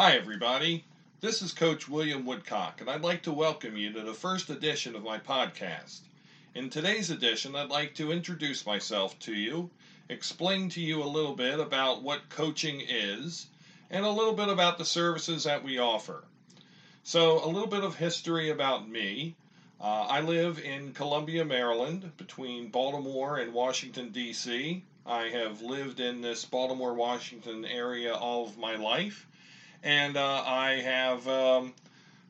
Hi, everybody. This is Coach William Woodcock, and I'd like to welcome you to the first edition of my podcast. In today's edition, I'd like to introduce myself to you, explain to you a little bit about what coaching is, and a little bit about the services that we offer. So, a little bit of history about me. Uh, I live in Columbia, Maryland, between Baltimore and Washington, D.C. I have lived in this Baltimore, Washington area all of my life and uh, I have um,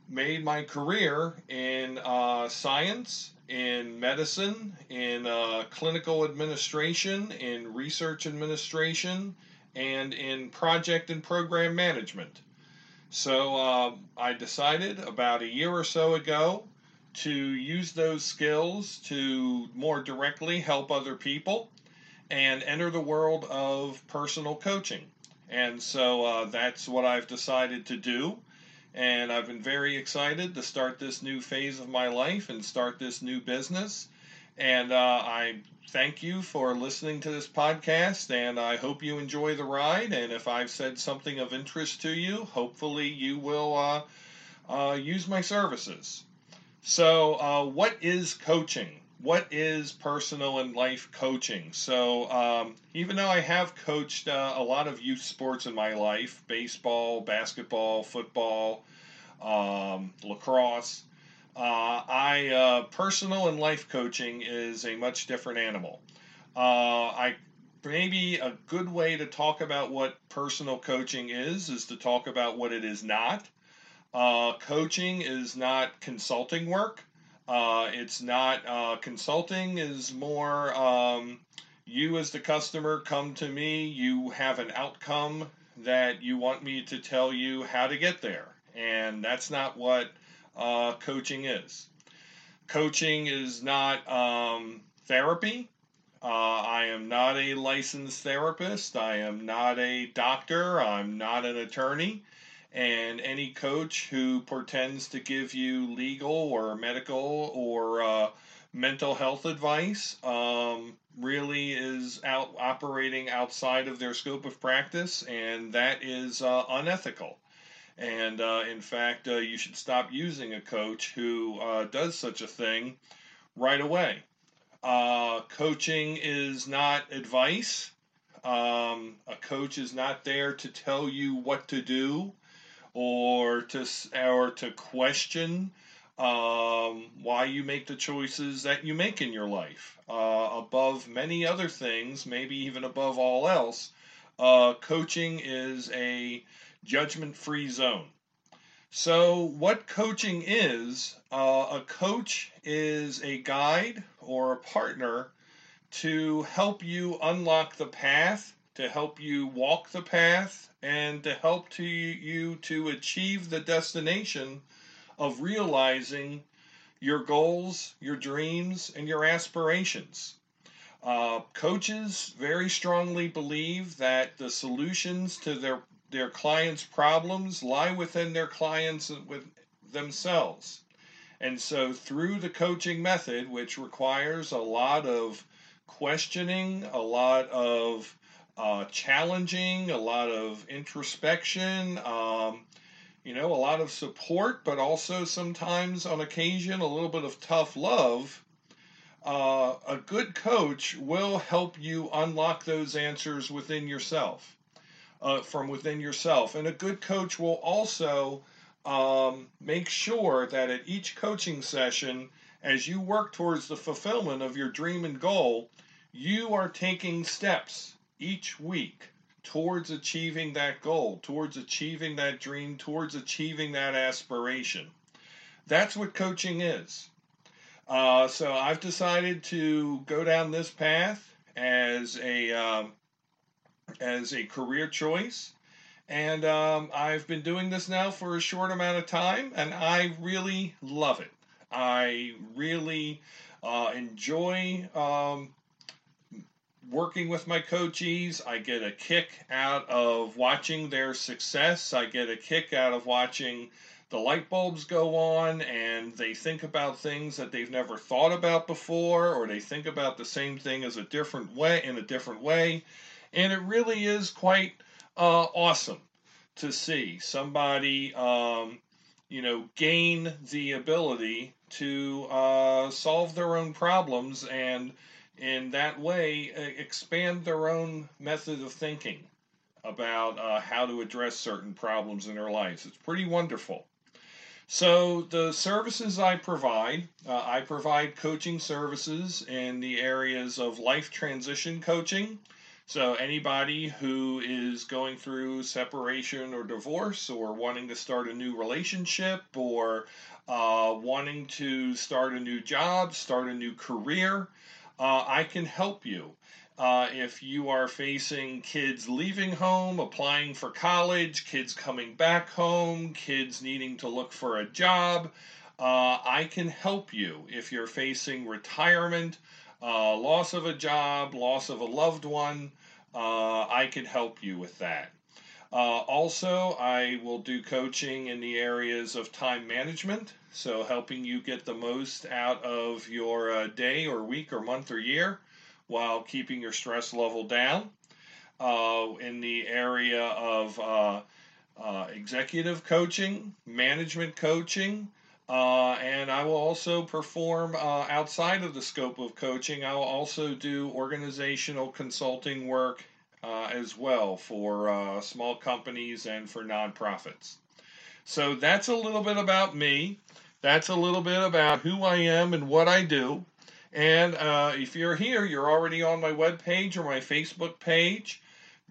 made my career in uh, science, in medicine, in uh, clinical administration, in research administration, and in project and program management. So uh, I decided about a year or so ago to use those skills to more directly help other people and enter the world of personal coaching. And so uh, that's what I've decided to do. And I've been very excited to start this new phase of my life and start this new business. And uh, I thank you for listening to this podcast, and I hope you enjoy the ride. And if I've said something of interest to you, hopefully you will uh, uh use my services. So, uh, what is coaching? What is personal and life coaching? So, um, even though I have coached uh, a lot of youth sports in my life baseball, basketball, football, um, lacrosse uh, I uh, personal and life coaching is a much different animal. Uh, I maybe a good way to talk about what personal coaching is is to talk about what it is not. Uh, coaching is not consulting work. Uh, it's not uh, consulting is more um, you as the customer come to me. You have an outcome that you want me to tell you how to get there, and that's not what uh, coaching is. Coaching is not um, therapy. Uh, I am not a licensed therapist. I am not a doctor. I'm not an attorney. And any coach who pretends to give you legal or medical or uh, mental health advice um, really is out operating outside of their scope of practice, and that is uh, unethical. And uh, in fact, uh, you should stop using a coach who uh, does such a thing right away. Uh, coaching is not advice. Um, a coach is not there to tell you what to do or to or to question um, why you make the choices that you make in your life. Uh, above many other things, maybe even above all else, uh, coaching is a judgment free zone. So, what coaching is uh, a coach is a guide or a partner to help you unlock the path to help you walk the path and to help to you to achieve the destination of realizing your goals, your dreams, and your aspirations. Uh, coaches very strongly believe that the solutions to their their clients' problems lie within their clients with themselves. And so through the coaching method, which requires a lot of questioning, a lot of uh, challenging, a lot of introspection, um, you know, a lot of support, but also sometimes on occasion a little bit of tough love. Uh, a good coach will help you unlock those answers within yourself, uh, from within yourself. And a good coach will also um, make sure that at each coaching session, as you work towards the fulfillment of your dream and goal, you are taking steps each week towards achieving that goal, towards achieving that dream, towards achieving that aspiration. That's what coaching is. Uh, so I've decided to go down this path as a um, as a career choice, and um, I've been doing this now for a short amount of time, and I really love it. I really uh, enjoy um, working with my coachees. I get a kick out of watching their success. I get a kick out of watching the light bulbs go on and they think about things that they've never thought about before or they think about the same thing as a different way in a different way and it really is quite uh, awesome to see somebody, um, you know, gain the ability to uh, solve their own problems and in that way expand their own method of thinking about uh, how to address certain problems in their lives. It's pretty wonderful. So, the services I provide, uh, I provide coaching services in the areas of life transition coaching. So, anybody who is going through separation or divorce, or wanting to start a new relationship, or uh, wanting to start a new job, start a new career, uh, I can help you. Uh, if you are facing kids leaving home, applying for college, kids coming back home, kids needing to look for a job, uh, I can help you. If you're facing retirement, uh, loss of a job, loss of a loved one, uh, I can help you with that. Uh, also, I will do coaching in the areas of time management, so helping you get the most out of your uh, day or week or month or year while keeping your stress level down. Uh, in the area of uh, uh, executive coaching, management coaching, uh, and I will also perform outside of the scope of coaching. I will also do organizational consulting work uh, as well for small companies and for nonprofits. So that's a little bit about me. That's a little bit about who I am and what I do. And uh, if you're here, you're already on my web page or my Facebook page.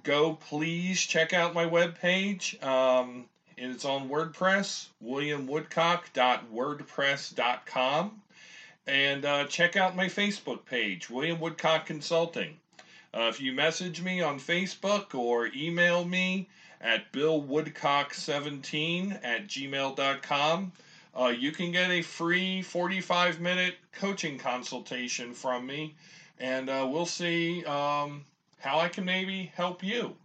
Go please check out my web page. Um, it's on WordPress, williamwoodcock.wordpress.com. And uh, check out my Facebook page, William Woodcock Consulting. Uh, if you message me on Facebook or email me at billwoodcock17 at gmail.com, uh, you can get a free 45 minute coaching consultation from me, and uh, we'll see um, how I can maybe help you.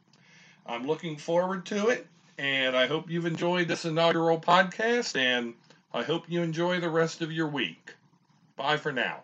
I'm looking forward to it, and I hope you've enjoyed this inaugural podcast, and I hope you enjoy the rest of your week. Bye for now.